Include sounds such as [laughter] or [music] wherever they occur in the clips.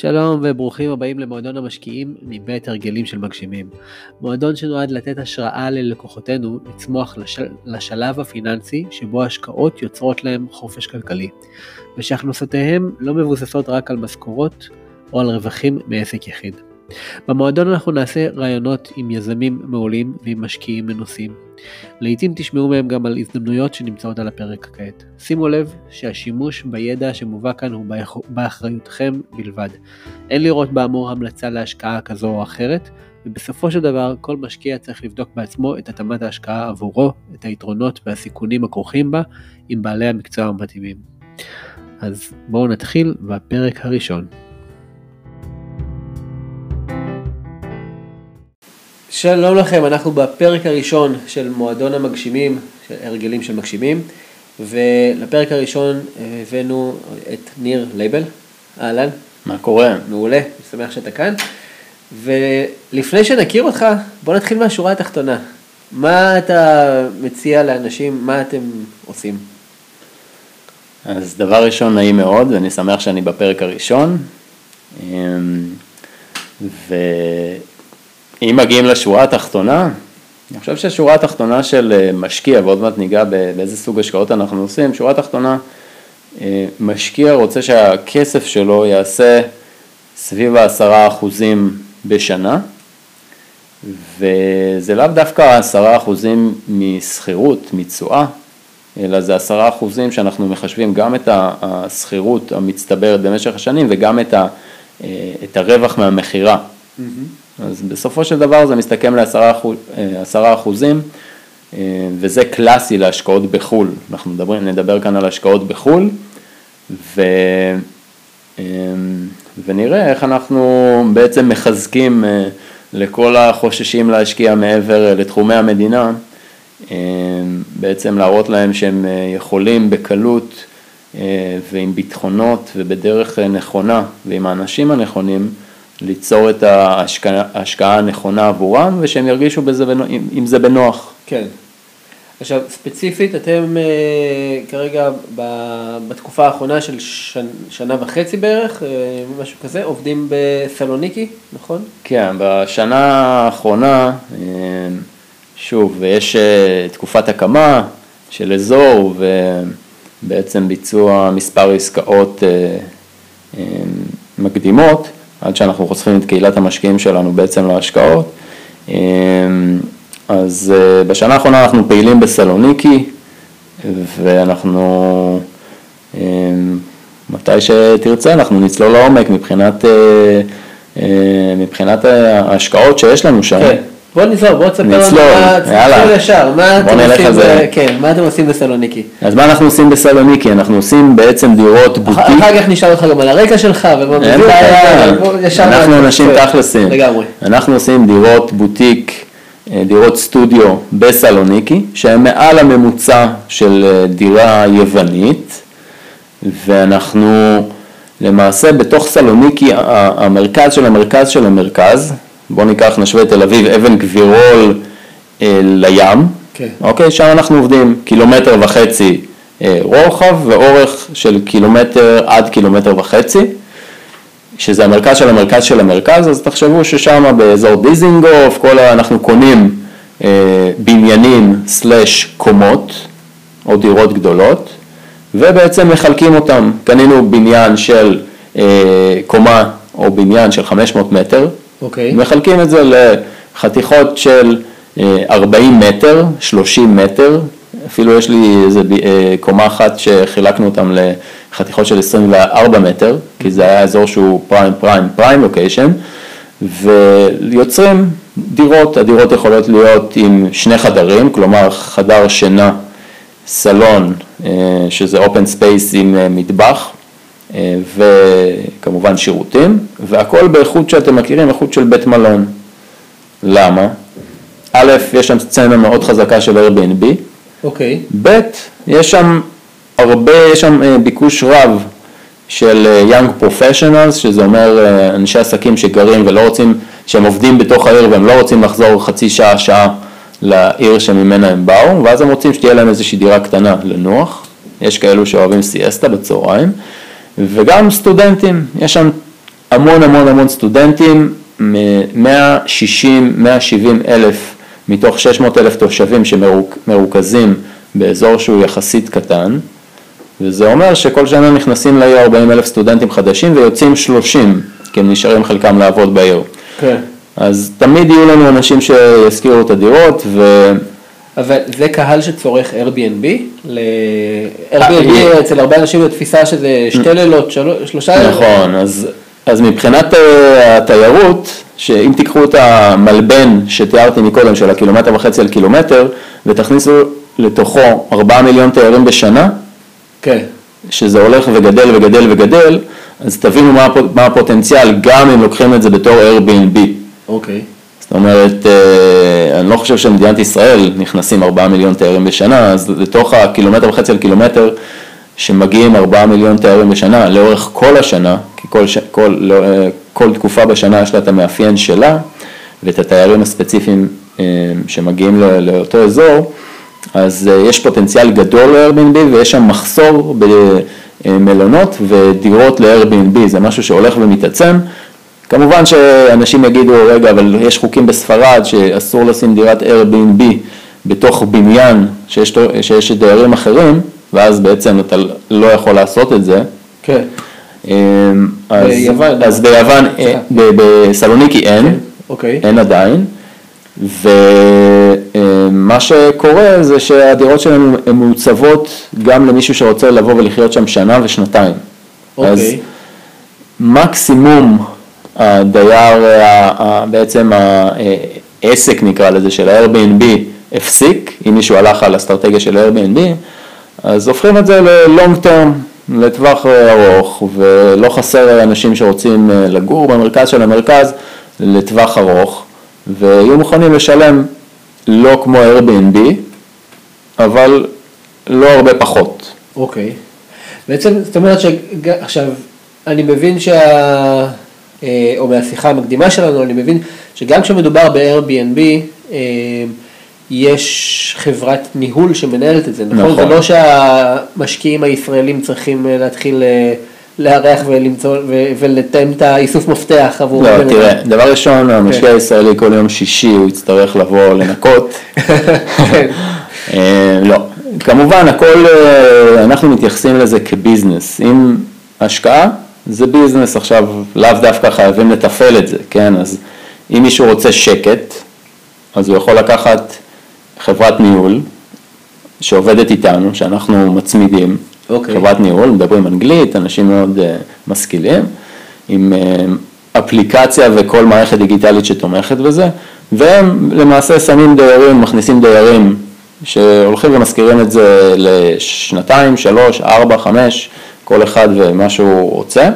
שלום וברוכים הבאים למועדון המשקיעים מבית הרגלים של מגשימים. מועדון שנועד לתת השראה ללקוחותינו לצמוח לשל... לשלב הפיננסי שבו השקעות יוצרות להם חופש כלכלי, ושהכנסותיהם לא מבוססות רק על משכורות או על רווחים מעסק יחיד. במועדון אנחנו נעשה רעיונות עם יזמים מעולים ועם משקיעים מנוסים. לעיתים תשמעו מהם גם על הזדמנויות שנמצאות על הפרק כעת. שימו לב שהשימוש בידע שמובא כאן הוא באחריותכם בלבד. אין לראות באמור המלצה להשקעה כזו או אחרת, ובסופו של דבר כל משקיע צריך לבדוק בעצמו את התאמת ההשקעה עבורו, את היתרונות והסיכונים הכרוכים בה עם בעלי המקצוע המתאימים. אז בואו נתחיל בפרק הראשון. שלום לכם, אנחנו בפרק הראשון של מועדון המגשימים, של הרגלים של מגשימים, ולפרק הראשון הבאנו את ניר לייבל, אהלן. מה קורה? מעולה, אני שמח שאתה כאן. ולפני שנכיר אותך, בוא נתחיל מהשורה התחתונה. מה אתה מציע לאנשים, מה אתם עושים? אז דבר ראשון, נעים מאוד, ואני שמח שאני בפרק הראשון. אמ, ו... אם מגיעים לשורה התחתונה, אני חושב שהשורה התחתונה של אה, משקיע, ועוד מעט ניגע באיזה סוג השקעות אנחנו עושים, שורה תחתונה, אה, משקיע רוצה שהכסף שלו יעשה סביב העשרה אחוזים בשנה, וזה לאו דווקא עשרה אחוזים משכירות, מתשואה, אלא זה עשרה אחוזים שאנחנו מחשבים גם את השכירות המצטברת במשך השנים וגם את, ה, אה, את הרווח מהמכירה. Mm-hmm. אז בסופו של דבר זה מסתכם לעשרה אה, אחוזים, אה, וזה קלאסי להשקעות בחו"ל. אנחנו מדברים, נדבר כאן על השקעות בחו"ל, ו, אה, ונראה איך אנחנו בעצם מחזקים לכל החוששים להשקיע מעבר לתחומי המדינה, בעצם להראות להם שהם יכולים בקלות ועם ביטחונות ובדרך נכונה ועם האנשים הנכונים, ליצור את ההשקעה, ההשקעה הנכונה עבורם ושהם ירגישו בזה, עם, עם זה בנוח. כן. עכשיו, ספציפית, אתם uh, כרגע ב, בתקופה האחרונה של שנ, שנה וחצי בערך, uh, משהו כזה, עובדים בסלוניקי, נכון? כן, בשנה האחרונה, uh, שוב, יש uh, תקופת הקמה של אזור ובעצם ביצוע מספר עסקאות uh, uh, מקדימות. עד שאנחנו חושפים את קהילת המשקיעים שלנו בעצם להשקעות. אמ, אז אה, בשנה האחרונה אנחנו פעילים בסלוניקי, ואנחנו, אמ, מתי שתרצה, אנחנו נצלול לעומק מבחינת, אה, אה, מבחינת ההשקעות שיש לנו שם. כן. בוא נצלול, בוא תספר לנו מה, יאללה, ישר, מה אתם עושים, ב... כן, מה אתם עושים בסלוניקי? אז מה אנחנו עושים בסלוניקי? אנחנו עושים בעצם דירות בוטיק. אחר כך נשאל אותך גם על הרקע שלך ומה מביא אותך, אנחנו אנשים תכלסים, לגמרי. אנחנו עושים דירות בוטיק, אה, דירות סטודיו בסלוניקי, שהן מעל הממוצע של אה, דירה יוונית, ואנחנו למעשה בתוך סלוניקי, המרכז של המרכז של המרכז, בואו ניקח, נשווה את תל אביב, אבן גבירול אה, לים, okay. כן. אוקיי, שם אנחנו עובדים קילומטר וחצי אה, רוחב ואורך של קילומטר עד קילומטר וחצי, שזה המרכז של המרכז של המרכז, אז תחשבו ששם באזור דיזינגוף, כל ה... אנחנו קונים אה, בניינים סלש קומות או דירות גדולות, ובעצם מחלקים אותם, קנינו בניין של אה, קומה או בניין של 500 מטר, אוקיי. מחלקים את זה לחתיכות של 40 אה, מטר, 30 מטר, אפילו יש לי איזה אה, קומה אחת שחילקנו אותם לחתיכות של 24 מטר, כי זה היה אזור שהוא prime prime prime location, ויוצרים דירות, הדירות יכולות להיות עם שני חדרים, כלומר חדר שינה, סלון, אה, שזה open space עם מטבח, וכמובן שירותים, והכל באיכות שאתם מכירים, איכות של בית מלון. למה? א', יש שם סצנה מאוד חזקה של Airbnb, אוקיי. Okay. ב', יש שם הרבה, יש שם אה, ביקוש רב של אה, young professionals, שזה אומר אנשי עסקים שגרים ולא רוצים, שהם עובדים בתוך העיר והם לא רוצים לחזור חצי שעה, שעה לעיר שממנה הם באו, ואז הם רוצים שתהיה להם איזושהי דירה קטנה לנוח, יש כאלו שאוהבים סיאסטה בצהריים, וגם סטודנטים, יש שם המון המון המון סטודנטים, 160, 170 אלף מתוך 600 אלף תושבים שמרוכזים באזור שהוא יחסית קטן, וזה אומר שכל שנה נכנסים לעיר 40 אלף סטודנטים חדשים ויוצאים 30, כי הם נשארים חלקם לעבוד בעיר. כן. אז תמיד יהיו לנו אנשים שישכירו את הדירות ו... אבל זה קהל שצורך Airbnb? ל... Airbnb אה, אצל הרבה אנשים בתפיסה שזה שתי לילות, שלושה לילות. נכון, אז, אז מבחינת אה, התיירות, שאם תיקחו את המלבן שתיארתי מקודם של הקילומטר וחצי על קילומטר ותכניסו לתוכו ארבעה מיליון תיירים בשנה, כן. שזה הולך וגדל וגדל וגדל, אז תבינו מה, מה הפוטנציאל גם אם לוקחים את זה בתור Airbnb. אוקיי. זאת אומרת, אה, אני לא חושב שמדינת ישראל נכנסים 4 מיליון תיירים בשנה, אז לתוך הקילומטר וחצי על קילומטר שמגיעים 4 מיליון תיירים בשנה לאורך כל השנה, כי כל, כל, לא, אה, כל תקופה בשנה יש לה את המאפיין שלה ואת התיירים הספציפיים אה, שמגיעים לאותו אזור, אז יש פוטנציאל גדול ל-Airbnb ויש שם מחסור במלונות ודירות ל-Airbnb, זה משהו שהולך ומתעצם. כמובן שאנשים יגידו, רגע, אבל יש חוקים בספרד שאסור לשים דירת Airbnb בתוך בניין שיש, שיש דיירים אחרים, ואז בעצם אתה לא יכול לעשות את זה. כן. אמ, אז ביוון, אז ביוון, בסלוניקי אין, כן. אוקיי. אין עדיין, ומה שקורה זה שהדירות שלנו הן מעוצבות גם למישהו שרוצה לבוא ולחיות שם שנה ושנתיים. אוקיי. אז מקסימום הדייר, בעצם העסק נקרא לזה של ה-Airbnb הפסיק, אם מישהו הלך על אסטרטגיה של Airbnb, אז הופכים את זה ל-long term, לטווח ארוך, ולא חסר אנשים שרוצים אה, לגור במרכז של המרכז לטווח ארוך, ויהיו מוכנים לשלם לא כמו Airbnb, אבל לא הרבה פחות. אוקיי. Okay. בעצם, זאת אומרת שעכשיו, אני מבין שה... אה, או מהשיחה המקדימה שלנו, אני מבין שגם כשמדובר ב-Airbnb, אה, יש חברת ניהול שמנהלת את זה, נכון? נכון. זה לא שהמשקיעים הישראלים צריכים אה, להתחיל לארח ולמצוא ולתאם את האיסוף מפתח עבור... לא, תראה, דבר ראשון, המשקיע כן. הישראלי כל יום שישי הוא יצטרך לבוא [laughs] לנקות. כן. לא, כמובן הכל, אנחנו מתייחסים לזה כביזנס. אם השקעה, זה ביזנס עכשיו, לאו דווקא חייבים לתפעל את זה, כן? אז אם מישהו רוצה שקט, אז הוא יכול לקחת חברת ניהול שעובדת איתנו, שאנחנו מצמידים, okay. אוקיי. חברת ניהול, מדברים אנגלית, אנשים מאוד uh, משכילים, עם uh, אפליקציה וכל מערכת דיגיטלית שתומכת בזה, והם למעשה שמים דיירים, מכניסים דיירים שהולכים ומשכירים את זה לשנתיים, שלוש, ארבע, חמש, כל אחד ומה שהוא רוצה,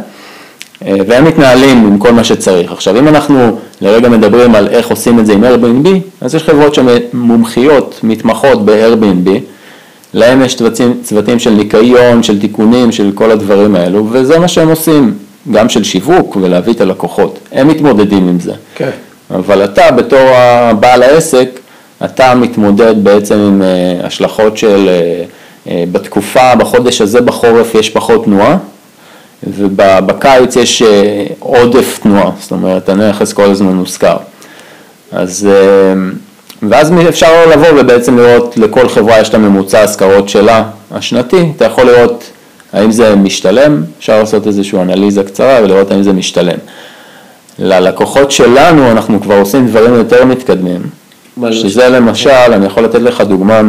אה, והם מתנהלים עם כל מה שצריך. עכשיו, אם אנחנו לרגע מדברים על איך עושים את זה עם Airbnb, אז יש חברות שמומחיות, מתמחות ב-Airbnb, להם יש צוותים, צוותים של ניקיון, של תיקונים, של כל הדברים האלו, וזה מה שהם עושים, גם של שיווק ולהביא את הלקוחות. הם מתמודדים עם זה. כן. אבל אתה בתור בעל העסק, אתה מתמודד בעצם עם אה, השלכות של אה, בתקופה, בחודש הזה בחורף יש פחות תנועה, ובקיץ יש אה, עודף תנועה, זאת אומרת הנכס כל הזמן מוזכר. אז, אה, ואז אפשר לבוא ובעצם לראות, לכל חברה יש את הממוצע השכרות שלה השנתי, אתה יכול לראות האם זה משתלם, אפשר לעשות איזושהי אנליזה קצרה ולראות האם זה משתלם. ללקוחות שלנו אנחנו כבר עושים דברים יותר מתקדמים, שזה למשל, אני יכול לתת לך דוגמה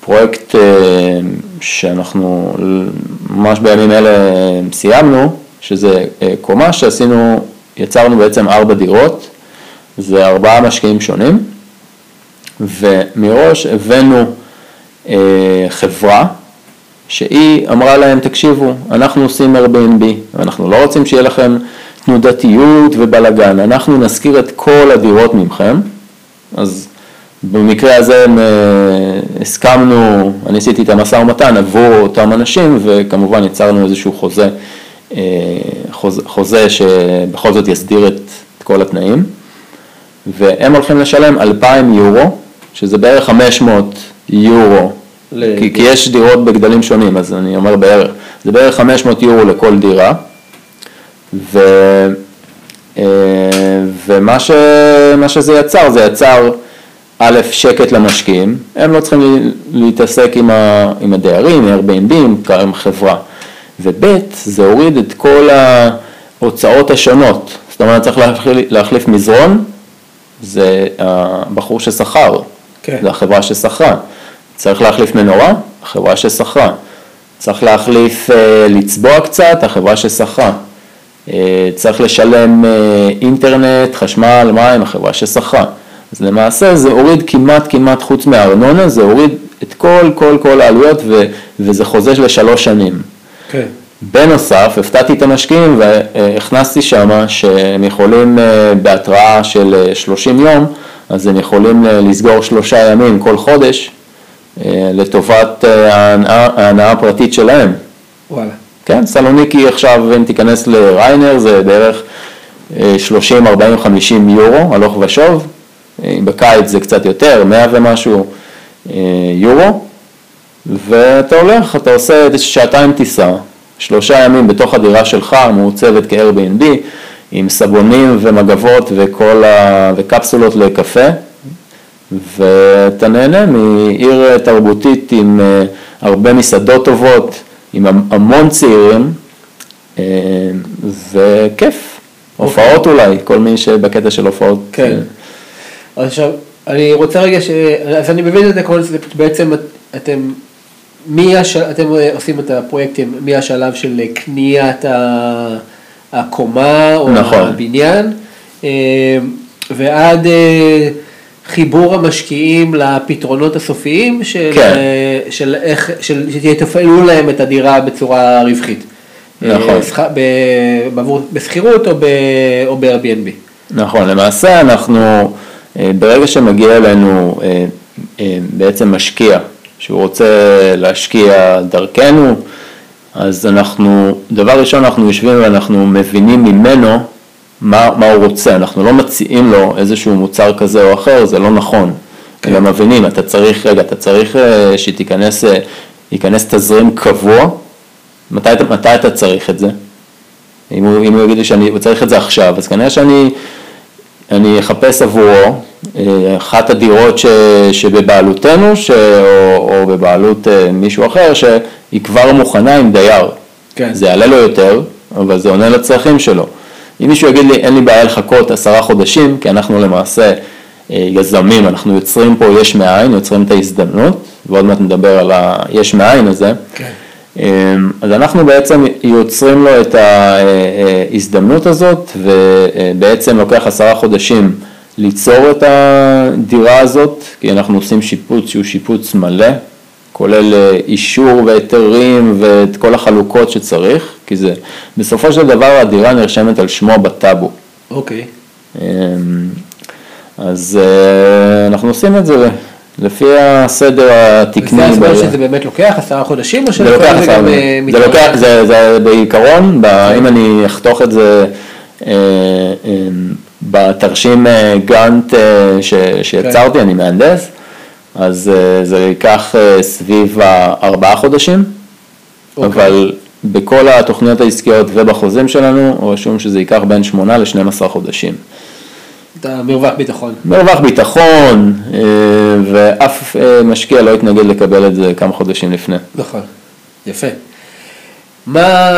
פרויקט אה, שאנחנו ממש בימים אלה סיימנו, שזה אה, קומה שעשינו, יצרנו בעצם ארבע דירות, זה ארבעה משקיעים שונים, ומראש הבאנו אה, חברה שהיא אמרה להם, תקשיבו, אנחנו עושים Airbnb, ואנחנו לא רוצים שיהיה לכם תנודתיות ובלאגן, אנחנו נשכיר את כל הדירות ממכם, אז במקרה הזה הם, אה, הסכמנו, אני עשיתי את המשא ומתן עבור אותם אנשים וכמובן יצרנו איזשהו חוזה, אה, חוזה, חוזה שבכל זאת יסדיר את, את כל התנאים. והם הולכים לשלם 2,000 יורו, שזה בערך 500 יורו, כי, כי יש דירות בגדלים שונים אז אני אומר בערך, זה בערך 500 יורו לכל דירה. ו, ומה ש, שזה יצר, זה יצר א', שקט למשקיעים, הם לא צריכים להתעסק עם, הדיירים, Airbnb, עם חברה, וב', זה הוריד את כל ההוצאות השונות, זאת אומרת צריך להחליף, להחליף מזרון, זה הבחור ששכר, כן. זה החברה ששכרה, צריך להחליף מנורה, החברה ששכרה, צריך להחליף, אה, לצבוע קצת, החברה ששכרה, אה, צריך לשלם אה, אינטרנט, חשמל, מים, החברה ששכרה. אז למעשה זה הוריד כמעט כמעט חוץ מהארנונה, זה הוריד את כל כל כל העלויות ו, וזה חוזר לשלוש שנים. כן. בנוסף, הפתעתי את המשקיעים והכנסתי שמה שהם יכולים בהתראה של 30 יום, אז הם יכולים לסגור שלושה ימים כל חודש לטובת ההנאה הפרטית שלהם. וואלה. כן, סלוניקי עכשיו, אם תיכנס לריינר, זה בערך 30, 40, 50 יורו, הלוך ושוב, אה, בקיץ זה קצת יותר, 100 ומשהו אה, יורו, ואתה הולך, אתה עושה שעתיים טיסה, שלושה ימים בתוך הדירה שלך, מעוצבת כ-Airbnb, עם סבונים ומגבות וכל ה... וקפסולות לקפה, ואתה נהנה מעיר תרבותית עם אה, הרבה מסעדות טובות, עם המון צעירים, אה, וכיף, הופעות אולי, כל מי שבקטע של הופעות. כן. אה. עכשיו, אני רוצה רגע ש... אז אני מבין את זה, בעצם אתם, מי הש... אתם עושים את הפרויקטים מהשלב של קניית הקומה או נכון. הבניין, אה, ועד חיבור המשקיעים לפתרונות הסופיים של, כן. של איך, של, שיתפעלו להם את הדירה בצורה רווחית. נכון. בשכירות או, או ב-Airbnb. נכון, למעשה אנחנו, אה, ברגע שמגיע אלינו אה, אה, בעצם משקיע, שהוא רוצה להשקיע דרכנו, אז אנחנו, דבר ראשון אנחנו יושבים ואנחנו מבינים ממנו מה, מה הוא רוצה, אנחנו לא מציעים לו איזשהו מוצר כזה או אחר, זה לא נכון. כן. אלא מבינים, אתה צריך, רגע, אתה צריך אה, שתיכנס, אה, ייכנס תזרים קבוע, מתי, מתי אתה צריך את זה? אם הוא, אם הוא יגיד לי שאני צריך את זה עכשיו, אז כנראה שאני אני אחפש עבורו אה, אחת הדירות ש, שבבעלותנו ש, או, או בבעלות מישהו אחר שהיא כבר מוכנה עם דייר. כן. זה יעלה לו יותר, אבל זה עונה לצרכים שלו. אם מישהו יגיד לי אין לי בעיה לחכות עשרה חודשים, כי אנחנו למעשה אה, יזמים, אנחנו יוצרים פה יש מאין, יוצרים את ההזדמנות, ועוד מעט נדבר על היש מאין הזה, כן. אמ, אז אנחנו בעצם יוצרים לו את ההזדמנות הזאת, ובעצם לוקח עשרה חודשים ליצור את הדירה הזאת, כי אנחנו עושים שיפוץ שהוא שיפוץ מלא, כולל אה, אישור והיתרים ואת כל החלוקות שצריך, כי זה, בסופו של דבר הדירה נרשמת על שמו בטאבו. אוקיי. אמ, אז אה, אנחנו עושים את זה לפי הסדר התקני. וזה הזמן שזה באמת לוקח עשרה חודשים או שזה לוקח עשרה, זה לוקח, זה, זה בעיקרון, כן. אם אני אחתוך את זה אה, בתרשים גאנט שיצרתי, כן. אני מהנדס, אז זה ייקח סביב הארבעה חודשים, okay. אוקיי. אבל בכל התוכניות העסקיות ובחוזים שלנו רשום שזה ייקח בין שמונה לשנים עשר חודשים. מרווח ביטחון. מרווח ביטחון, uh, ואף uh, משקיע לא יתנגד לקבל את זה כמה חודשים לפני. נכון, יפה. מה,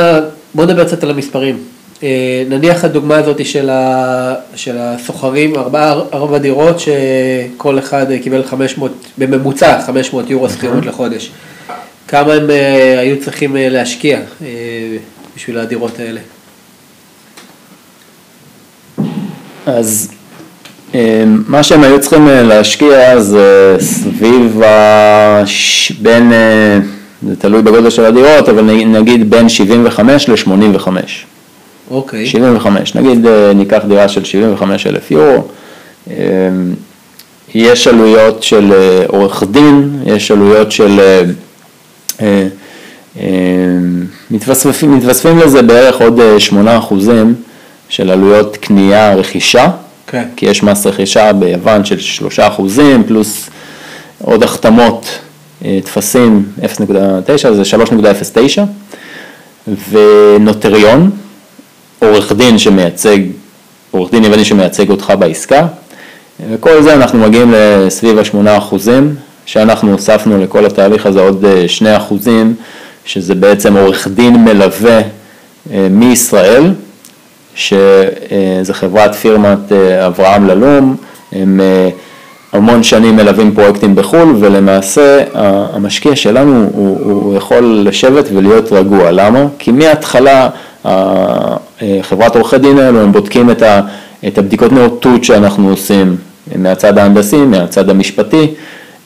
בוא נדבר קצת על המספרים. אה, נניח הדוגמה הזאת של, ה, של הסוחרים, ארבע, ארבע דירות שכל אחד קיבל 500, בממוצע 500 יורו שכירות לחודש. כמה הם אה, היו צריכים אה, להשקיע בשביל הדירות האלה? אז מה שהם היו צריכים להשקיע זה סביב ה... בין, זה תלוי בגודל של הדירות, אבל נגיד בין 75 ל-85. אוקיי. 75, נגיד אה, ניקח דירה של 75 אלף יורו, אה, יש עלויות של אה, עורך דין, יש עלויות של, מתווספים, מתווספים לזה בערך עוד 8 אחוזים של עלויות קנייה, רכישה, okay. כן. כי יש מס רכישה ביוון של 3 אחוזים, פלוס עוד החתמות, טפסים 0.9, זה 3.09, ונוטריון, עורך דין שמייצג, עורך דין יווני שמייצג אותך בעסקה, וכל זה אנחנו מגיעים לסביב השמונה אחוזים, שאנחנו הוספנו לכל התהליך הזה עוד שני אחוזים, שזה בעצם עורך דין מלווה מישראל, שזה חברת פירמת אברהם ללום, הם המון שנים מלווים פרויקטים בחו"ל ולמעשה המשקיע שלנו הוא, הוא יכול לשבת ולהיות רגוע, למה? כי מההתחלה חברת עורכי דין האלו הם בודקים את, ה, את הבדיקות נאותות שאנחנו עושים מהצד ההנדסי, מהצד המשפטי,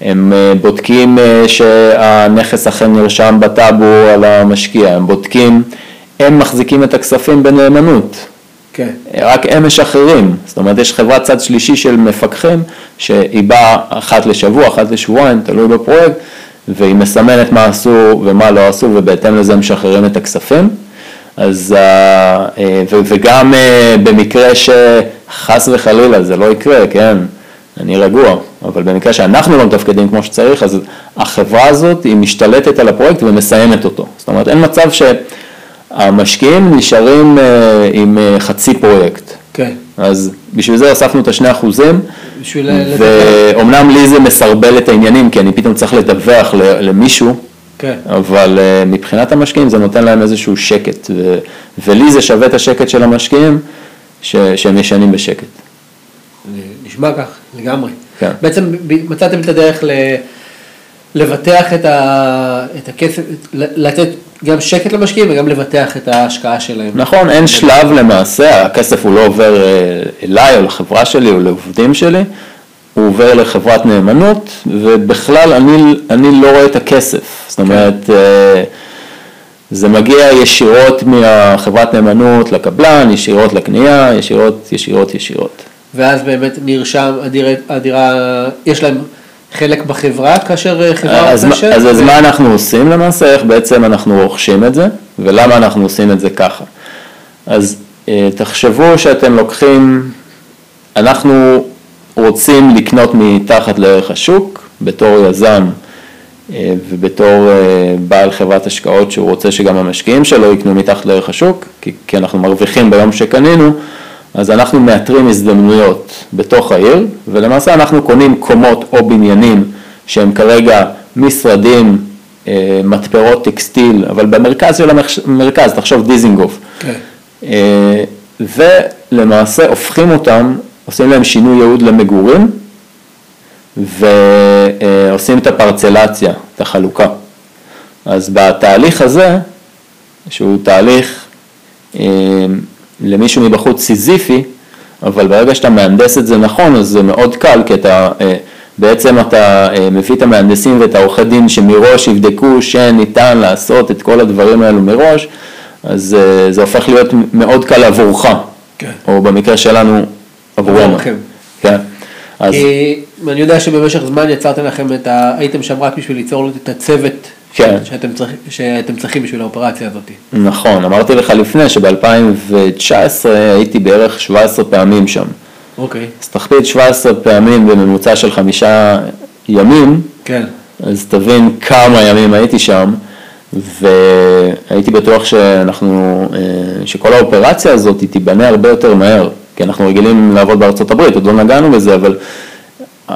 הם בודקים שהנכס אכן נרשם בטאבו על המשקיע, הם בודקים, הם מחזיקים את הכספים בנאמנות, כן. רק הם משחררים, זאת אומרת יש חברת צד שלישי של מפקחים שהיא באה אחת לשבוע, אחת לשבועיים, תלוי בפרויקט, והיא מסמנת מה עשו ומה לא עשו ובהתאם לזה משחררים את הכספים. אז, אה, אה, וגם אה, במקרה שחס וחלילה זה לא יקרה, כן, אני רגוע, אבל במקרה שאנחנו לא מתפקדים כמו שצריך, אז החברה הזאת היא משתלטת על הפרויקט ומסיימת אותו. זאת אומרת, אין מצב ש... המשקיעים נשארים אה, עם אה, חצי פרויקט. כן. אז בשביל זה הוספנו את השני אחוזים, ואומנם לי זה מסרבל את העניינים, כי אני פתאום צריך לדווח למישהו, כן. אבל אה, מבחינת המשקיעים זה נותן להם איזשהו שקט, ו, ולי זה שווה את השקט של המשקיעים, ש, שהם ישנים בשקט. נשמע כך, לגמרי. כן. בעצם מצאתם את הדרך ל... לבטח את, ה, את הכסף, לתת גם שקט למשקיעים וגם לבטח את ההשקעה שלהם. נכון, אין שלב למעשה, הכסף הוא לא עובר אה, אליי או לחברה שלי או לעובדים שלי, הוא עובר לחברת נאמנות, ובכלל אני, אני לא רואה את הכסף, זאת אומרת, כן. זה מגיע ישירות מהחברת נאמנות לקבלן, ישירות לקנייה, ישירות, ישירות, ישירות. ואז באמת נרשם, הדירה, הדירה יש להם חלק בחברה כאשר אה, חברה אז, רוכשת? אז, אז ו... מה אנחנו עושים למעשה, איך בעצם אנחנו רוכשים את זה, ולמה אנחנו עושים את זה ככה. אז אה, תחשבו שאתם לוקחים, אנחנו רוצים לקנות מתחת לערך השוק, בתור יזם אה, ובתור בעל חברת השקעות שהוא רוצה שגם המשקיעים שלו יקנו מתחת לערך השוק, כי, כי אנחנו מרוויחים ביום שקנינו, אז אנחנו מאתרים הזדמנויות בתוך העיר, ולמעשה אנחנו קונים קומות או בניינים שהם כרגע משרדים, אה, מתפרות טקסטיל, אבל במרכז של המרכז, תחשוב דיזינגוף. כן. אה, ולמעשה הופכים אותם, עושים להם שינוי ייעוד למגורים, ועושים את הפרצלציה, את החלוקה. אז בתהליך הזה, שהוא תהליך אה, למישהו מבחוץ סיזיפי, אבל ברגע שאתה מהנדס את זה נכון, אז זה מאוד קל, כי אתה, אה, בעצם אתה אה, מביא את המהנדסים ואת העורכי דין שמראש יבדקו שניתן לעשות את כל הדברים האלו מראש, אז אה, זה הופך להיות מאוד קל עבורך, כן. או במקרה שלנו עבורנו. כן. אז... כי אני יודע שבמשך זמן יצרתם לכם את ה... הייתם שם רק בשביל ליצור את הצוות כן. שאתם, צריכ... שאתם צריכים בשביל האופרציה הזאת. נכון, אמרתי לך לפני שב-2019 הייתי בערך 17 פעמים שם. אוקיי. אז תכפיל 17 פעמים בממוצע של חמישה ימים, כן. אז תבין כמה ימים הייתי שם, והייתי בטוח שאנחנו, אה, שכל האופרציה הזאת תיבנה הרבה יותר מהר, כי אנחנו רגילים לעבוד בארצות הברית, עוד לא נגענו בזה, אבל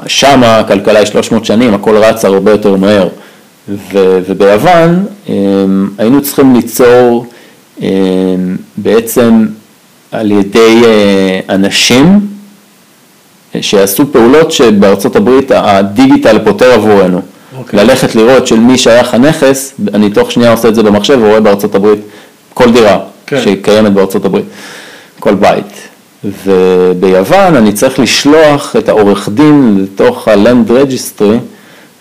שם הכלכלה היא 300 שנים, הכל רץ הרבה יותר מהר. ו, וביוון אמ, היינו צריכים ליצור אמ, בעצם על ידי אה, אנשים שיעשו פעולות שבארצות הברית הדיגיטל פותר עבורנו. Okay. אוקיי. ללכת לראות של מי שייך הנכס, אני תוך שנייה עושה את זה במחשב ורואה בארצות הברית כל דירה okay. כן. שקיימת בארצות הברית, כל בית. וביוון אני צריך לשלוח את העורך דין לתוך ה-Land Registry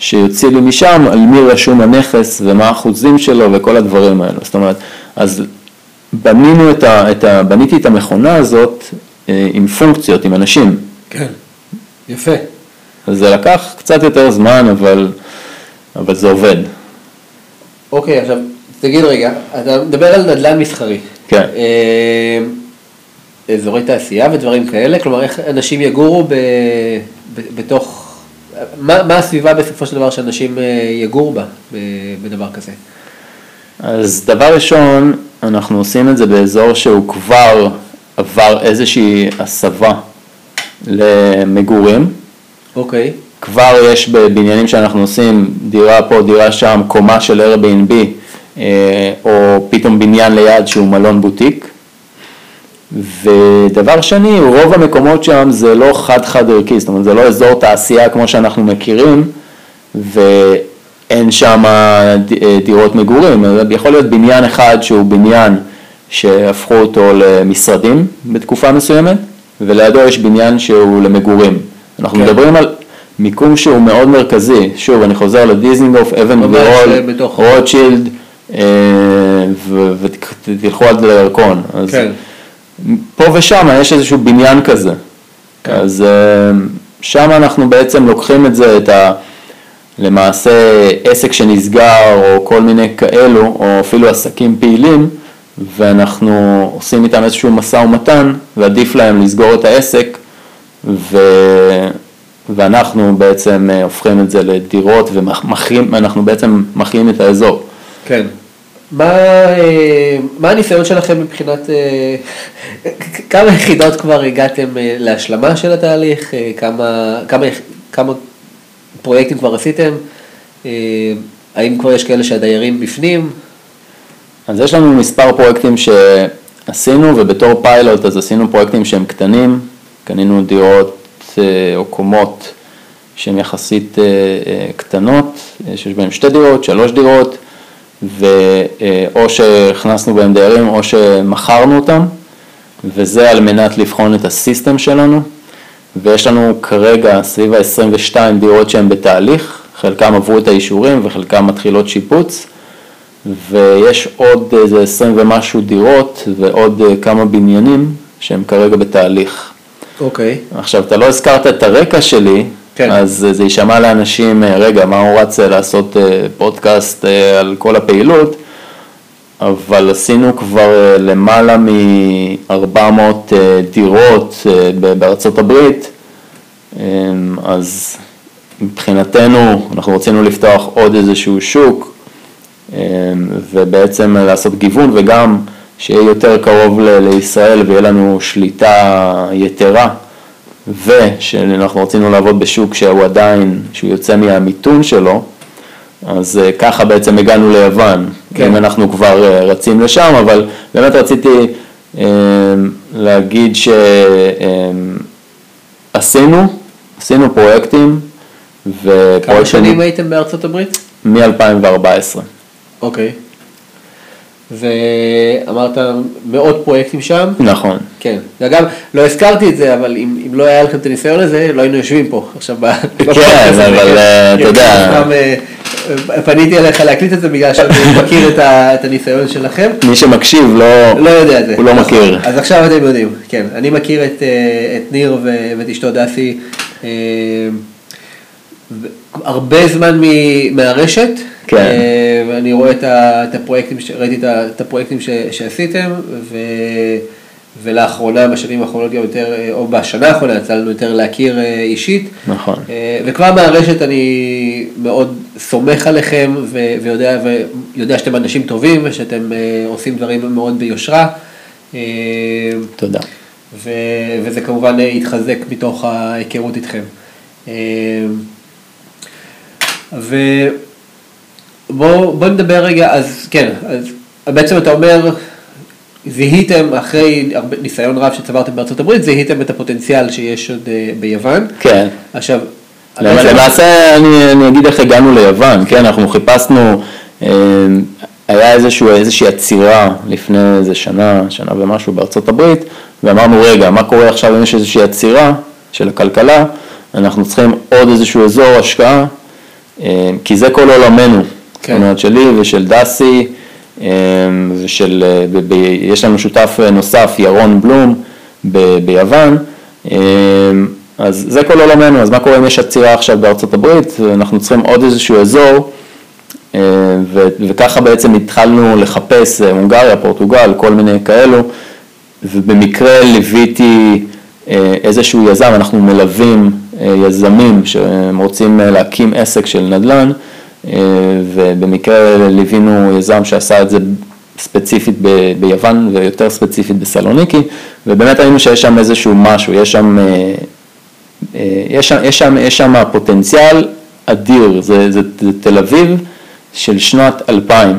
שיוציא לי משם על מי רשום הנכס ומה האחוזים שלו וכל הדברים האלו. זאת אומרת, אז בנינו את ה, את ה, בניתי את המכונה הזאת אה, עם פונקציות, עם אנשים. כן, יפה. אז זה לקח קצת יותר זמן, אבל, אבל זה עובד. אוקיי, עכשיו, תגיד רגע, אתה מדבר על נדל"ן מסחרי. כן. אה, אזורי תעשייה ודברים כאלה, כלומר איך אנשים יגורו ב, ב, בתוך מה, מה הסביבה בסופו של דבר שאנשים אה, יגורו בה בדבר כזה? אז דבר ראשון, אנחנו עושים את זה באזור שהוא כבר עבר איזושהי הסבה למגורים. אוקיי. Okay. כבר יש בבניינים שאנחנו עושים דירה פה, דירה שם, קומה של Airbnb, אה, או פתאום בניין ליד שהוא מלון בוטיק. ודבר שני, רוב המקומות שם זה לא חד חד ערכי, זאת אומרת זה לא אזור תעשייה כמו שאנחנו מכירים, ואין שם דירות מגורים, יכול להיות בניין אחד שהוא בניין שהפכו אותו למשרדים בתקופה מסוימת, ולידו יש בניין שהוא למגורים. אנחנו כן. מדברים על מיקום שהוא מאוד מרכזי, שוב אני חוזר לדיזינגוף, אבן גבירול, רוטשילד, אה, ותלכו עד לירקון. כן. פה ושם יש איזשהו בניין כזה. כן. אז אה, שם אנחנו בעצם לוקחים את זה, את ה... למעשה עסק שנסגר או כל מיני כאלו, או אפילו עסקים פעילים, ואנחנו עושים איתם איזשהו משא ומתן, ועדיף להם לסגור את העסק, ו... ואנחנו בעצם אה, הופכים את זה לדירות ואנחנו בעצם מחיים את האזור. כן. מה, אה, מה הניסיון שלכם מבחינת, אה, כמה יחידות כבר הגעתם להשלמה של התהליך, כמה, כמה, כמה פרויקטים כבר עשיתם, האם כבר יש כאלה שהדיירים בפנים? אז יש לנו מספר פרויקטים שעשינו ובתור פיילוט אז עשינו פרויקטים שהם קטנים, קנינו דירות או קומות שהן יחסית קטנות, שיש בהן שתי דירות, שלוש דירות, ואו שהכנסנו בהם דיירים או שמכרנו אותם, וזה על מנת לבחון את הסיסטם שלנו, ויש לנו כרגע סביב ה-22 דירות שהן בתהליך, חלקם עברו את האישורים וחלקם מתחילות שיפוץ, ויש עוד איזה 20 ומשהו דירות ועוד כמה בניינים שהם כרגע בתהליך. אוקיי. Okay. עכשיו, אתה לא הזכרת את הרקע שלי, כן. אז זה יישמע לאנשים, רגע, מה הוא רץ לעשות אה, פודקאסט אה, על כל הפעילות, אבל עשינו כבר אה, למעלה מ-400 דירות בארצות הברית, אז מבחינתנו אנחנו רצינו לפתוח עוד איזשהו שוק ובעצם לעשות גיוון וגם שיהיה יותר קרוב לישראל ויהיה לנו שליטה יתרה ושאנחנו רצינו לעבוד בשוק שהוא עדיין, שהוא יוצא מהמיתון שלו, אז אה, ככה בעצם הגענו ליוון, כן. אם אנחנו כבר אה, רצים לשם, אבל באמת רציתי אה, להגיד שעשינו, עשינו פרויקטים, ופרויקטים... כמה שנים הייתם בארצות הברית? מ-2014. אוקיי. Okay. ואמרת מאות פרויקטים שם. נכון. כן, ואגב, לא הזכרתי את זה, אבל אם, אם לא היה לכם את הניסיון הזה, לא היינו יושבים פה עכשיו. [laughs] כן, אבל אה, אתה יודע. [laughs] אה, פניתי אליך להקליט את זה בגלל שאני [laughs] מכיר את, ה, את הניסיון שלכם. מי שמקשיב לא, לא יודע את זה. הוא לא נכון. מכיר. אז עכשיו אתם יודעים, כן. אני מכיר את, אה, את ניר ואת אשתו דסי הרבה זמן מהרשת. כן. אה, ואני רואה את הפרויקטים, ראיתי את הפרויקטים שעשיתם, ו... ולאחרונה, בשנים האחרונות גם יותר, אה, או בשנה האחרונה יצא לנו יותר להכיר אה, אישית. נכון. וכבר מהרשת אני מאוד סומך עליכם ויודע, ויודע שאתם אנשים טובים ושאתם עושים דברים מאוד ביושרה. תודה. ו, וזה כמובן התחזק מתוך ההיכרות איתכם. ו... בואו בוא נדבר רגע, אז כן, אז בעצם אתה אומר, זיהיתם אחרי ניסיון רב שצברתם בארצות הברית, זיהיתם את הפוטנציאל שיש עוד uh, ביוון. כן. עכשיו, למעשה אני, אני אגיד איך הגענו ליוון, כן, אנחנו חיפשנו, אה, היה איזשהו, איזושהי עצירה לפני איזה שנה, שנה ומשהו בארצות הברית, ואמרנו רגע, מה קורה עכשיו אם יש איזושהי עצירה של הכלכלה, אנחנו צריכים עוד איזשהו אזור השקעה, אה, כי זה כל עולמנו. כן. זאת אומרת שלי ושל דסי, אמ, ושל, ב, ב, יש לנו שותף נוסף, ירון בלום, ב, ביוון, אמ, אז זה כל עולמנו, אז מה קורה אם יש עצירה עכשיו בארצות הברית, אנחנו צריכים עוד איזשהו אזור, אמ, ו, וככה בעצם התחלנו לחפש אה, הונגריה, פורטוגל, כל מיני כאלו, ובמקרה ליוויתי אה, איזשהו יזם, אנחנו מלווים אה, יזמים שהם רוצים להקים עסק של נדל"ן, אה, ובמקרה ליווינו יזם שעשה את זה ספציפית ב, ביוון ויותר ספציפית בסלוניקי, ובאמת ראינו שיש שם איזשהו משהו, יש שם, אה, אה, יש שם, יש שם, יש שם פוטנציאל אדיר, זה, זה, זה תל אביב של שנת 2000,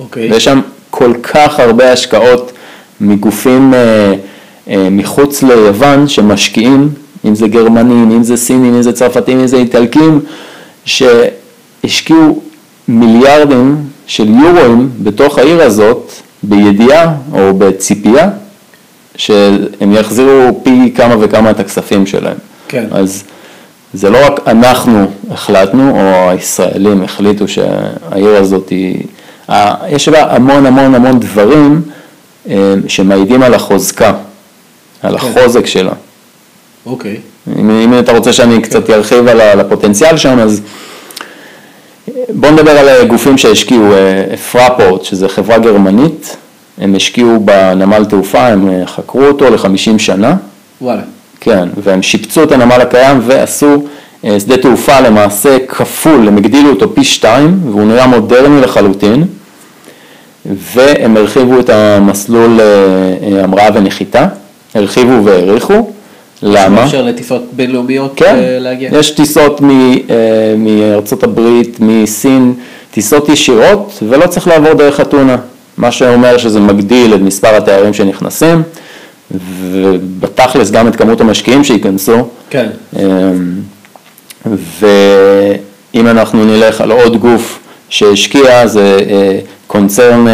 אוקיי. ויש שם כל כך הרבה השקעות מגופים אה, אה, מחוץ ליוון שמשקיעים, אם זה גרמנים, אם זה סינים, אם זה צרפתים, אם זה איטלקים, שהשקיעו מיליארדים של יורואים בתוך העיר הזאת בידיעה או בציפייה שהם יחזירו פי כמה וכמה את הכספים שלהם. כן. אז זה לא רק אנחנו החלטנו, או הישראלים החליטו שהעיר הזאת היא, יש בה המון המון המון דברים אה, שמעידים על החוזקה, על כן. החוזק שלה. אוקיי. אם, אם אתה רוצה שאני קצת ארחיב על הפוטנציאל שם, אז בואו נדבר על גופים שהשקיעו, אה, פרפורט, שזה חברה גרמנית, הם השקיעו בנמל תעופה, הם אה, חקרו אותו לחמישים שנה. וואלה. כן, והם שיפצו את הנמל הקיים ועשו אה, שדה תעופה למעשה כפול, הם הגדילו אותו פי שתיים, והוא נראה מודרני לחלוטין, והם הרחיבו את המסלול המראה ונחיתה, הרחיבו והאריכו. למה? מאפשר לטיסות בינלאומיות כן, אה, להגיע. יש טיסות מ, אה, מארצות הברית, מסין, טיסות ישירות ולא צריך לעבור דרך אתונה, מה שאומר שזה מגדיל את מספר התיירים שנכנסים ובתכלס גם את כמות המשקיעים שייכנסו. כן. אמ, ואם אנחנו נלך על עוד גוף שהשקיע זה אה, קונצרן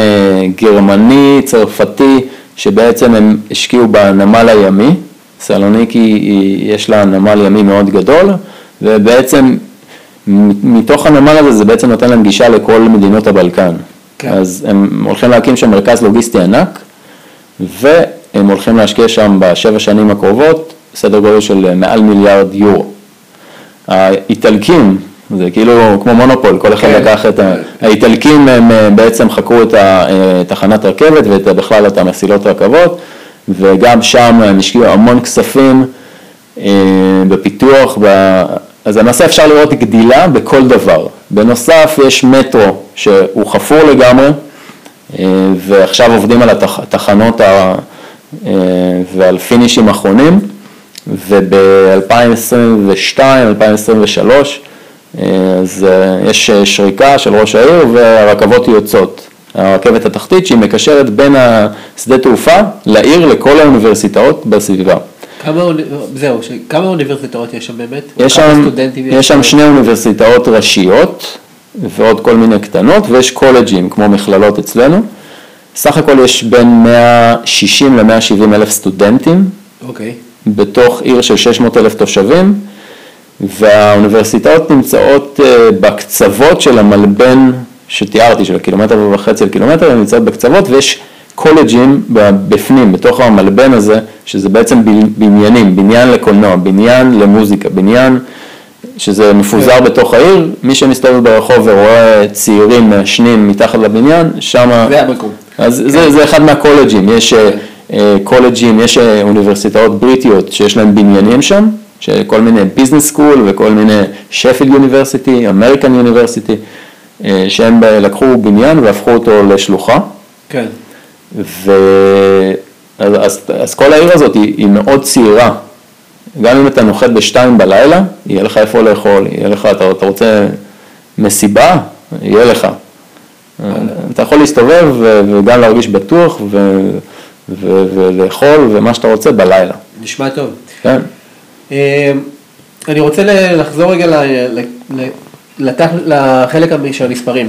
גרמני, צרפתי, שבעצם הם השקיעו בנמל הימי. סלוניקי יש לה נמל ימי מאוד גדול, ובעצם מתוך הנמל הזה זה בעצם נותן להם גישה לכל מדינות הבלקן. כן. אז הם הולכים להקים שם מרכז לוגיסטי ענק, והם הולכים להשקיע שם בשבע שנים הקרובות סדר גודל של מעל מיליארד יורו. האיטלקים, זה כאילו כמו מונופול, כל אחד כן. לקח את ה... האיטלקים הם אה, בעצם חקרו את תחנת רכבת ובכלל את המסילות רכבות, וגם שם הם השקיעו המון כספים אה, בפיתוח, ב... אז למעשה אפשר לראות גדילה בכל דבר. בנוסף יש מטרו שהוא חפור לגמרי, אה, ועכשיו עובדים על התחנות ה... אה, ועל פינישים אחרונים, וב-2022, 2023, אז יש שריקה של ראש העיר והרכבות יוצאות. הרכבת התחתית שהיא מקשרת בין השדה תעופה לעיר לכל האוניברסיטאות בסביבה. כמה, זהו, כמה אוניברסיטאות יש שם באמת? יש שם, יש שם שני אוניברסיטאות ראשיות ועוד כל מיני קטנות ויש קולג'ים כמו מכללות אצלנו. סך הכל יש בין 160 ל-170 אלף סטודנטים. אוקיי. בתוך עיר של 600 אלף תושבים, והאוניברסיטאות נמצאות אה, בקצוות של המלבן שתיארתי, של הקילומטר וחצי על קילומטר, הן נמצאות בקצוות ויש קולג'ים בפנים, בתוך המלבן הזה, שזה בעצם בניינים, בניין לקולנוע, בניין למוזיקה, בניין שזה מפוזר בתוך העיר, מי שמסתובב ברחוב ורואה צעירים מעשנים מתחת לבניין, שם... זה המקום. אז כן. זה, זה אחד מהקולג'ים, יש כן. קולג'ים, יש אה, אוניברסיטאות בריטיות שיש להם בניינים שם, כל מיני business school וכל מיני Sheffield University, American University, אה, שהם לקחו בניין והפכו אותו לשלוחה. כן. ו... אז, אז, אז כל העיר הזאת היא, היא מאוד צעירה. גם אם אתה נוחת בשתיים בלילה, יהיה לך איפה לאכול, יהיה לך, אתה, אתה רוצה מסיבה, יהיה לך. אתה יכול להסתובב וגם להרגיש בטוח ו, ו, ולאכול ומה שאתה רוצה בלילה. נשמע טוב. כן. אה, אני רוצה לחזור רגע. לחלק של המספרים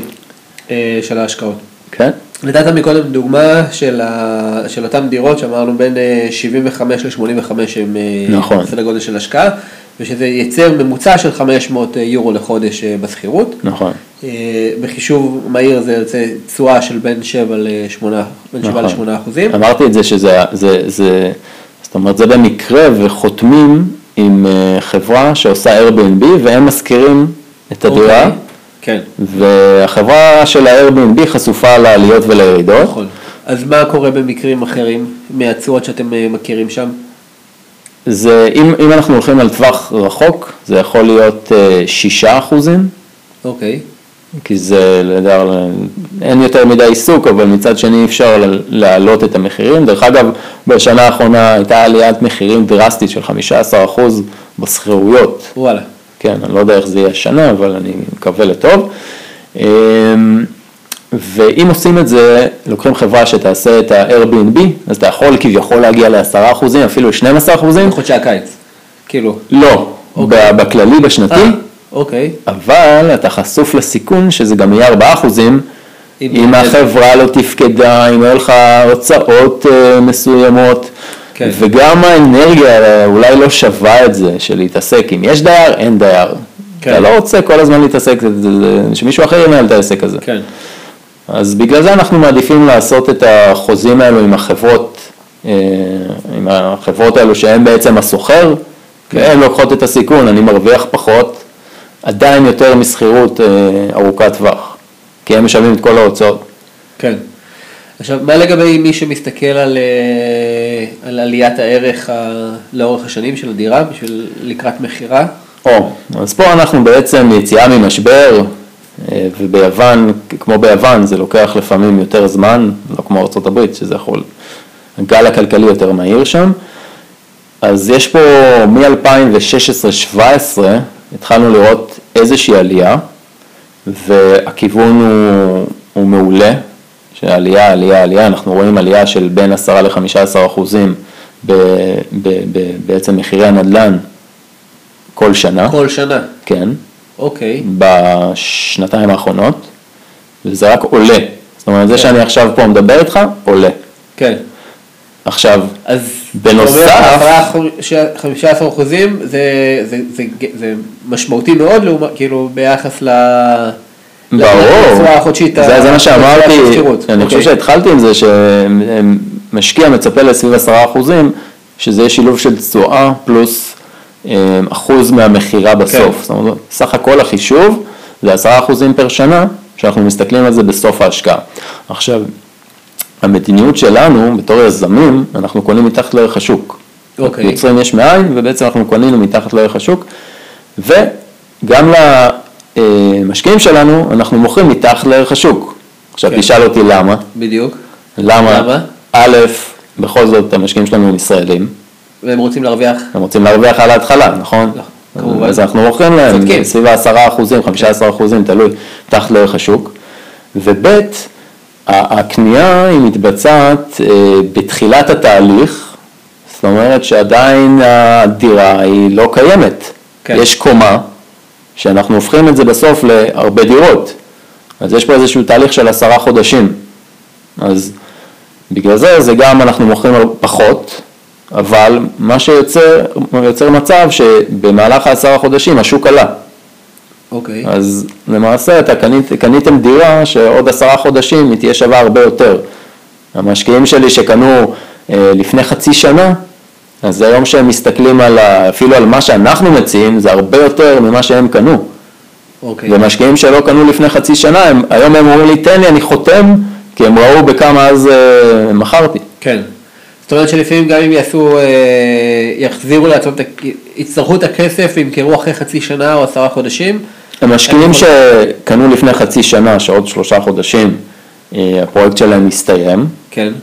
אה, של ההשקעות. כן. נתת מקודם דוגמה של, ה... של אותן דירות שאמרנו בין 75 ל-85 הם אה, נכון. סדר גודל של השקעה, ושזה ייצר ממוצע של 500 יורו לחודש אה, בשכירות. נכון. בחישוב מהיר זה יוצא תשואה של בין 7 ל-8 נכון. אחוזים. אמרתי את זה שזה, זה, זה, זאת אומרת זה במקרה וחותמים עם חברה שעושה Airbnb והם משכירים את הדירה, okay. אוקיי, כן. והחברה של ה-Airbnb חשופה לעליות ולירידות. נכון. אז מה קורה במקרים אחרים מהתשואות שאתם אה, מכירים שם? זה, אם, אם אנחנו הולכים על טווח רחוק, זה יכול להיות אה, שישה אחוזים. אוקיי. כי זה, לדבר, אין יותר מדי עיסוק, אבל מצד שני אפשר להעלות את המחירים. דרך אגב, בשנה האחרונה הייתה עליית מחירים דרסטית של 15% בשכירויות. וואלה. כן, אני לא יודע איך זה יהיה השנה, אבל אני מקווה לטוב. אמ, ואם עושים את זה, לוקחים חברה שתעשה את ה-Airbnb, אז אתה יכול כביכול להגיע ל-10%, אפילו ל-12%. בחודשי הקיץ, כאילו. לא, אוקיי. בכללי, בשנתי. אה, אוקיי. אבל אתה חשוף לסיכון שזה גם יהיה 4%, אם החברה לא תפקדה, אם היו לך הוצאות אה, מסוימות. כן. וגם האנרגיה אולי לא שווה את זה, של להתעסק, אם יש דייר, אין דייר. כן. אתה לא רוצה כל הזמן להתעסק, שמישהו אחר ינהל את העסק הזה. כן. אז בגלל זה אנחנו מעדיפים לעשות את החוזים האלו עם החברות, אה, עם החברות האלו שהן בעצם הסוחר, כן. והן לוקחות את הסיכון, אני מרוויח פחות, עדיין יותר משכירות אה, ארוכת טווח, כי הם משלמים את כל ההוצאות. כן. עכשיו, מה לגבי מי שמסתכל על, אה, על עליית הערך ה, לאורך השנים של הדירה בשביל לקראת מכירה? או, אז פה אנחנו בעצם יציאה ממשבר, אה, וביוון, כמו ביוון, זה לוקח לפעמים יותר זמן, לא כמו ארה"ב, שזה יכול, הגל הכלכלי יותר מהיר שם. אז יש פה מ-2016-2017, התחלנו לראות איזושהי עלייה, והכיוון הוא, הוא מעולה, שעלייה, עלייה, עלייה, אנחנו רואים עלייה של בין 10 ל-15 אחוזים בעצם מחירי הנדל"ן כל שנה. כל שנה? כן. אוקיי. בשנתיים האחרונות, וזה רק עולה. זאת אומרת, כן. זה שאני עכשיו פה מדבר איתך, עולה. כן. עכשיו, אז בנוסף... חמישה עשר אחוזים זה, זה, זה, זה משמעותי מאוד, לעומת, כאילו ביחס ל... ברור, זה, זה מה שאמרתי, אני חושב אוקיי. שהתחלתי עם זה שמשקיע מצפה לסביב עשרה אחוזים, שזה יהיה שילוב של תשואה פלוס אה, אחוז מהמכירה בסוף. כן. זאת אומרת, סך הכל החישוב זה עשרה אחוזים פר שנה, שאנחנו מסתכלים על זה בסוף ההשקעה. עכשיו, המדיניות שלנו, בתור יזמים, אנחנו קונים מתחת לערך השוק. אוקיי. יוצרים יש מאין, ובעצם אנחנו קנינו מתחת לערך השוק, וגם למשקיעים שלנו, אנחנו מוכרים מתחת לערך השוק. עכשיו כן. תשאל אותי למה. בדיוק. למה? למה? א', בכל זאת המשקיעים שלנו הם ישראלים. והם רוצים להרוויח. הם רוצים להרוויח על ההתחלה, נכון? לא, כמובן. אז אנחנו מוכרים להם סביב ה-10 אחוזים, 15 אחוזים, תלוי, תחת לערך השוק. וב', הקנייה היא מתבצעת אה, בתחילת התהליך, זאת אומרת שעדיין הדירה היא לא קיימת. כן. יש קומה, שאנחנו הופכים את זה בסוף להרבה דירות. אז יש פה איזשהו תהליך של עשרה חודשים. אז בגלל זה, זה גם אנחנו מוכרים פחות, אבל מה שיוצר יוצר מצב שבמהלך העשרה חודשים השוק עלה. אוקיי. Okay. אז למעשה אתה קנית, קניתם דירה שעוד עשרה חודשים היא תהיה שווה הרבה יותר. המשקיעים שלי שקנו אה, לפני חצי שנה, אז היום שהם מסתכלים על, ה, אפילו על מה שאנחנו מציעים, זה הרבה יותר ממה שהם קנו. אוקיי. Okay. ומשקיעים שלא קנו לפני חצי שנה, הם, היום הם אומרים לי, תן לי, אני חותם, כי הם ראו בכמה אז אה, מכרתי. כן. זאת אומרת שלפעמים גם אם יעשו, אה, יחזירו לעצמם, יצטרכו את הכסף וימכרו אחרי חצי שנה או עשרה חודשים. המשקיעים שקנו לפני חצי שנה, שעוד שלושה חודשים, אה, הפרויקט שלהם מסתיים. כן.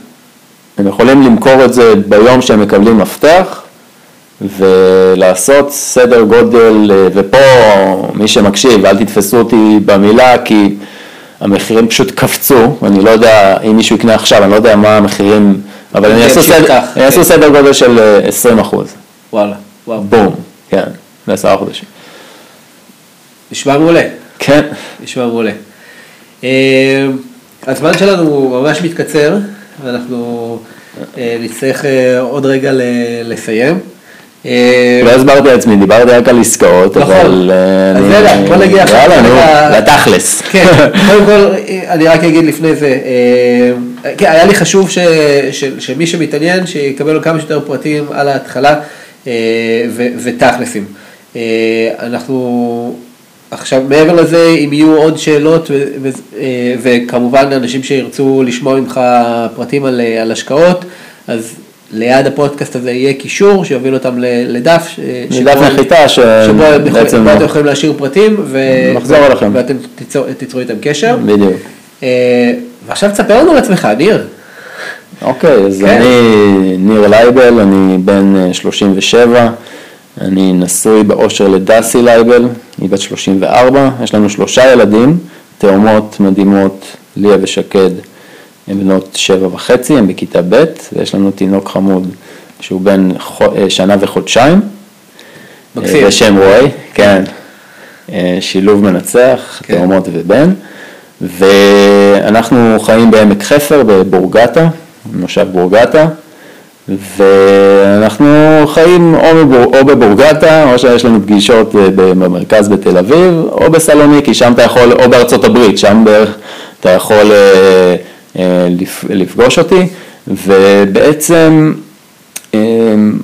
הם יכולים למכור את זה ביום שהם מקבלים מפתח, ולעשות סדר גודל, אה, ופה מי שמקשיב, אל תתפסו אותי במילה, כי המחירים פשוט קפצו, אני לא יודע אם מישהו יקנה עכשיו, אני לא יודע מה המחירים אבל הם יעשו סדר, יעשו סדר גודל של 20 אה, אחוז. וואלה, וואו. בום, כן, לעשרה חודשים. נשמע מעולה. כן. נשמע מעולה. אה, הזמן שלנו ממש מתקצר, ואנחנו אה, נצטרך עוד רגע לסיים. לא הסברתי לעצמי, דיברתי רק על עסקאות, נכון. אבל אז רגע, בוא נגיע עכשיו. יאללה, נו, לתכלס. כן, [laughs] קודם כל, אני רק אגיד לפני זה, כן, היה לי חשוב שמי שמתעניין, שיקבל כמה שיותר פרטים על ההתחלה אה, ותכלסים. אה, אנחנו עכשיו, מעבר לזה, אם יהיו עוד שאלות, ו, ו, וכמובן אנשים שירצו לשמוע ממך פרטים על, על השקעות, אז ליד הפודקאסט הזה יהיה קישור שיוביל אותם לדף. לדף נחיתה שבו אתם יכולים להשאיר פרטים. ולחזור אליכם. ואתם תיצרו איתם קשר. בדיוק. ועכשיו תספר לנו על עצמך, ניר. אוקיי, אז כן. אני ניר לייבל, אני בן 37, אני נשוי באושר לדסי לייבל, היא בת 34, יש לנו שלושה ילדים, תאומות מדהימות, ליה ושקד, הן בנות שבע וחצי, הן בכיתה ב', ויש לנו תינוק חמוד שהוא בן אה, שנה וחודשיים. מקסים. בשם רועי, כן, אה, שילוב מנצח, כן. תאומות ובן. ואנחנו חיים בעמק חפר בבורגטה, מושב בורגטה, ואנחנו חיים או, בבור, או בבורגטה, או שיש לנו פגישות אה, במרכז בתל אביב, או בסלוניקי, שם אתה יכול, או בארצות הברית, שם בערך אתה יכול אה, אה, לפגוש אותי, ובעצם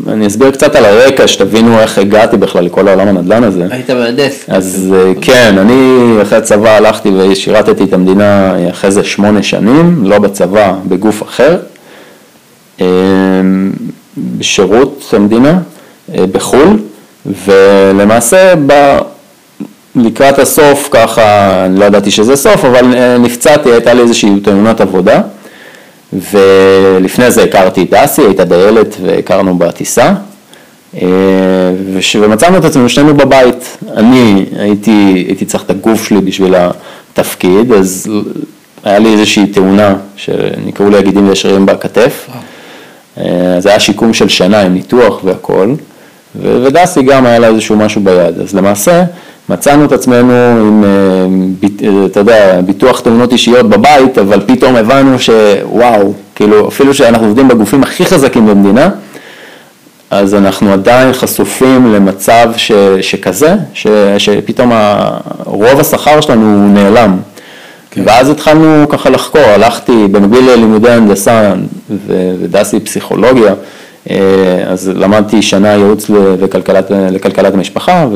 אני אסביר קצת על הרקע, שתבינו איך הגעתי בכלל לכל העולם הנדל"ן הזה. היית מהנדס. אז כן, אני אחרי הצבא הלכתי ושירתתי את המדינה אחרי זה שמונה שנים, לא בצבא, בגוף אחר. אמ, בשירות המדינה אה, בחו"ל, ולמעשה ב... לקראת הסוף ככה, לא ידעתי שזה סוף, אבל אה, נפצעתי, הייתה לי איזושהי תאונת עבודה, ולפני זה הכרתי את דסי, הייתה דיילת והכרנו בטיסה, אה, ומצאנו את עצמנו שנינו בבית. אני הייתי, הייתי צריך את הגוף שלי בשביל התפקיד, אז היה לי איזושהי תאונה שנקראו לי הגידים וישרים בכתף. אה, זה היה שיקום של שנה עם ניתוח והכל, ודסי גם היה לה איזשהו משהו ביד. אז למעשה מצאנו את עצמנו עם, אה, אה, אתה יודע, ביטוח תאונות אישיות בבית, אבל פתאום הבנו שוואו, כאילו אפילו שאנחנו עובדים בגופים הכי חזקים במדינה, אז אנחנו עדיין חשופים למצב ש, שכזה, ש, שפתאום רוב השכר שלנו נעלם. כן. ואז התחלנו ככה לחקור, הלכתי במקביל ללימודי הנדסה ודסי פסיכולוגיה, אה, אז למדתי שנה ייעוץ לכלכלת, לכלכלת המשפחה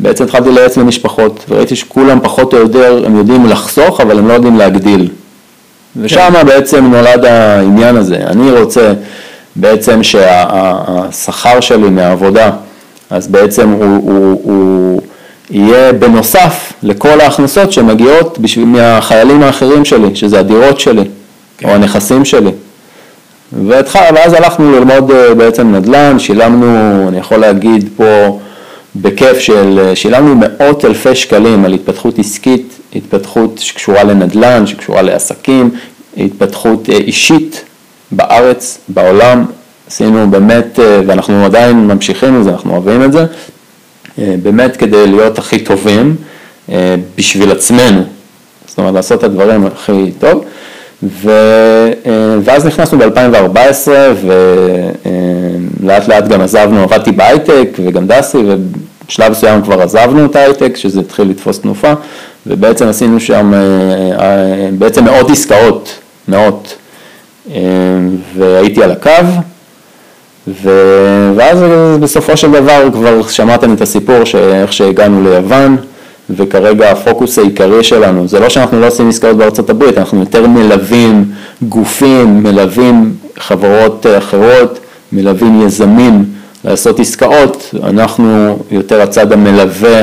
ובעצם התחלתי לייעץ למשפחות וראיתי שכולם פחות או יותר הם יודעים לחסוך אבל הם לא יודעים להגדיל. ושם כן. בעצם נולד העניין הזה, אני רוצה בעצם שהשכר שלי מהעבודה אז בעצם הוא, הוא, הוא יהיה בנוסף לכל ההכנסות שמגיעות בשביל, מהחיילים האחרים שלי, שזה הדירות שלי, כן. או הנכסים שלי. והתחל, ואז הלכנו ללמוד אה, בעצם נדל"ן, שילמנו, אני יכול להגיד פה בכיף של, אה, שילמנו מאות אלפי שקלים על התפתחות עסקית, התפתחות שקשורה לנדל"ן, שקשורה לעסקים, התפתחות אה, אישית בארץ, בעולם, עשינו באמת, ואנחנו עדיין ממשיכים לזה, אנחנו אוהבים את זה, באמת כדי להיות הכי טובים בשביל עצמנו, זאת אומרת לעשות את הדברים הכי טוב. ו, ואז נכנסנו ב-2014 ולאט לאט גם עזבנו, עבדתי בהייטק וגם דסי ובשלב מסוים כבר עזבנו את ההייטק שזה התחיל לתפוס תנופה ובעצם עשינו שם בעצם מאות עסקאות, מאות. והייתי על הקו ו... ואז בסופו של דבר כבר שמעתם את הסיפור שאיך שהגענו ליוון וכרגע הפוקוס העיקרי שלנו, זה לא שאנחנו לא עושים עסקאות בארצות הברית, אנחנו יותר מלווים גופים, מלווים חברות אחרות, מלווים יזמים לעשות עסקאות, אנחנו יותר הצד המלווה,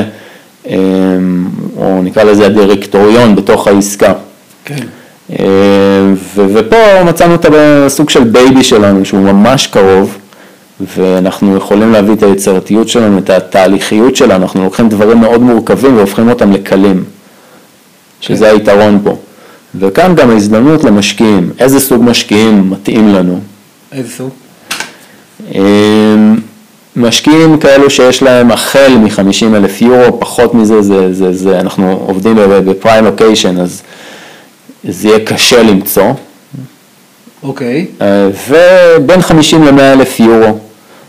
אמ, או נקרא לזה הדירקטוריון בתוך העסקה. כן. אמ, ופה מצאנו את הסוג של baby שלנו שהוא ממש קרוב, ואנחנו יכולים להביא את היצירתיות שלנו, את התהליכיות שלנו, אנחנו לוקחים דברים מאוד מורכבים והופכים אותם לקלים, שזה כן. היתרון פה. וכאן גם ההזדמנות למשקיעים, איזה סוג משקיעים מתאים לנו. איזה סוג? אמ, משקיעים כאלו שיש להם החל מ-50 אלף יורו, פחות מזה, זה, זה, זה, אנחנו עובדים בפריים לוקיישן, אז זה יהיה קשה למצוא. אוקיי. Okay. אה, ובין 50 ל-100 אלף יורו.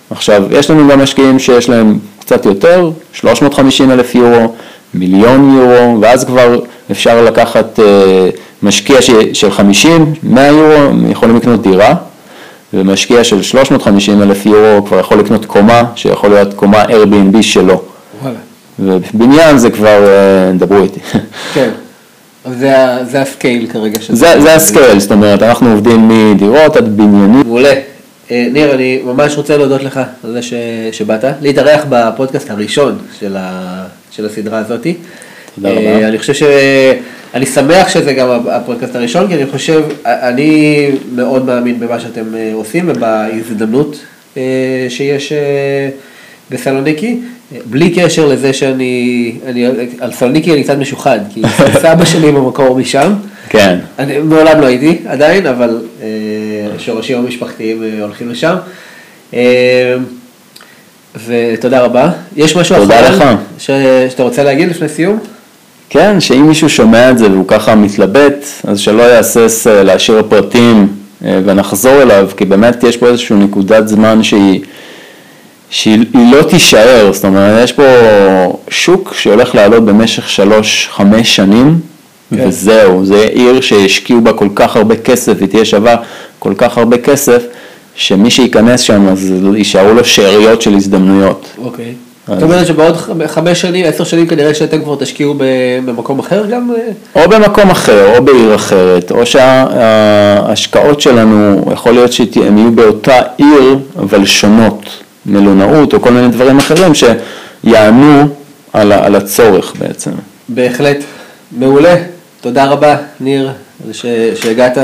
עכשיו, יש לנו גם משקיעים שיש להם קצת יותר, 350 אלף יורו, מיליון יורו, ואז כבר אפשר לקחת אה, משקיע של 50, 100 יורו, יכולים לקנות דירה, ומשקיע של 350 אלף יורו כבר יכול לקנות קומה, שיכול להיות קומה Airbnb שלו. ובניין זה כבר, אה, דברו איתי. כן. זה, ה scale כרגע. זה, ה scale, זאת אומרת, אנחנו עובדים מדירות עד בניינים. מעולה. אה, ניר, אני ממש רוצה להודות לך על זה. שבאת, להתארח בפודקאסט הראשון של, הסדרה הזאתי. תודה רבה. אני חושב ש... אני שמח שזה גם הפודקאסט הראשון, כי אני חושב, אני מאוד מאמין במה שאתם עושים ובהזדמנות שיש בסלוניקי. בלי קשר לזה שאני, אני, על סלוניקי אני קצת משוחד, כי סבא שלי במקור משם. כן. אני מעולם לא הייתי עדיין, אבל אה, השורשים המשפחתיים אה, הולכים לשם. אה, ותודה רבה. יש משהו אחר ש, שאתה רוצה להגיד לפני סיום? כן, שאם מישהו שומע את זה והוא ככה מתלבט, אז שלא יהסס להשאיר פרטים ונחזור אליו, כי באמת יש פה איזושהי נקודת זמן שהיא... שהיא לא תישאר, זאת אומרת, יש פה שוק שהולך לעלות במשך שלוש-חמש שנים, כן. וזהו, זה עיר שהשקיעו בה כל כך הרבה כסף, היא תהיה שווה כל כך הרבה כסף, שמי שייכנס שם אז יישארו לו שאריות של הזדמנויות. אוקיי. זאת אומרת שבעוד חמש שנים, עשר שנים כנראה שאתם כבר תשקיעו במקום אחר גם? או במקום אחר, או בעיר אחרת, או שההשקעות שלנו, יכול להיות שהן יהיו באותה עיר, אבל שונות. מלונאות או כל מיני דברים אחרים שיענו על, על הצורך בעצם. בהחלט. מעולה. תודה רבה, ניר, ש... שהגעת.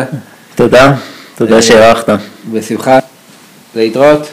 תודה, תודה אה, שהערכת. בשמחה. להתראות.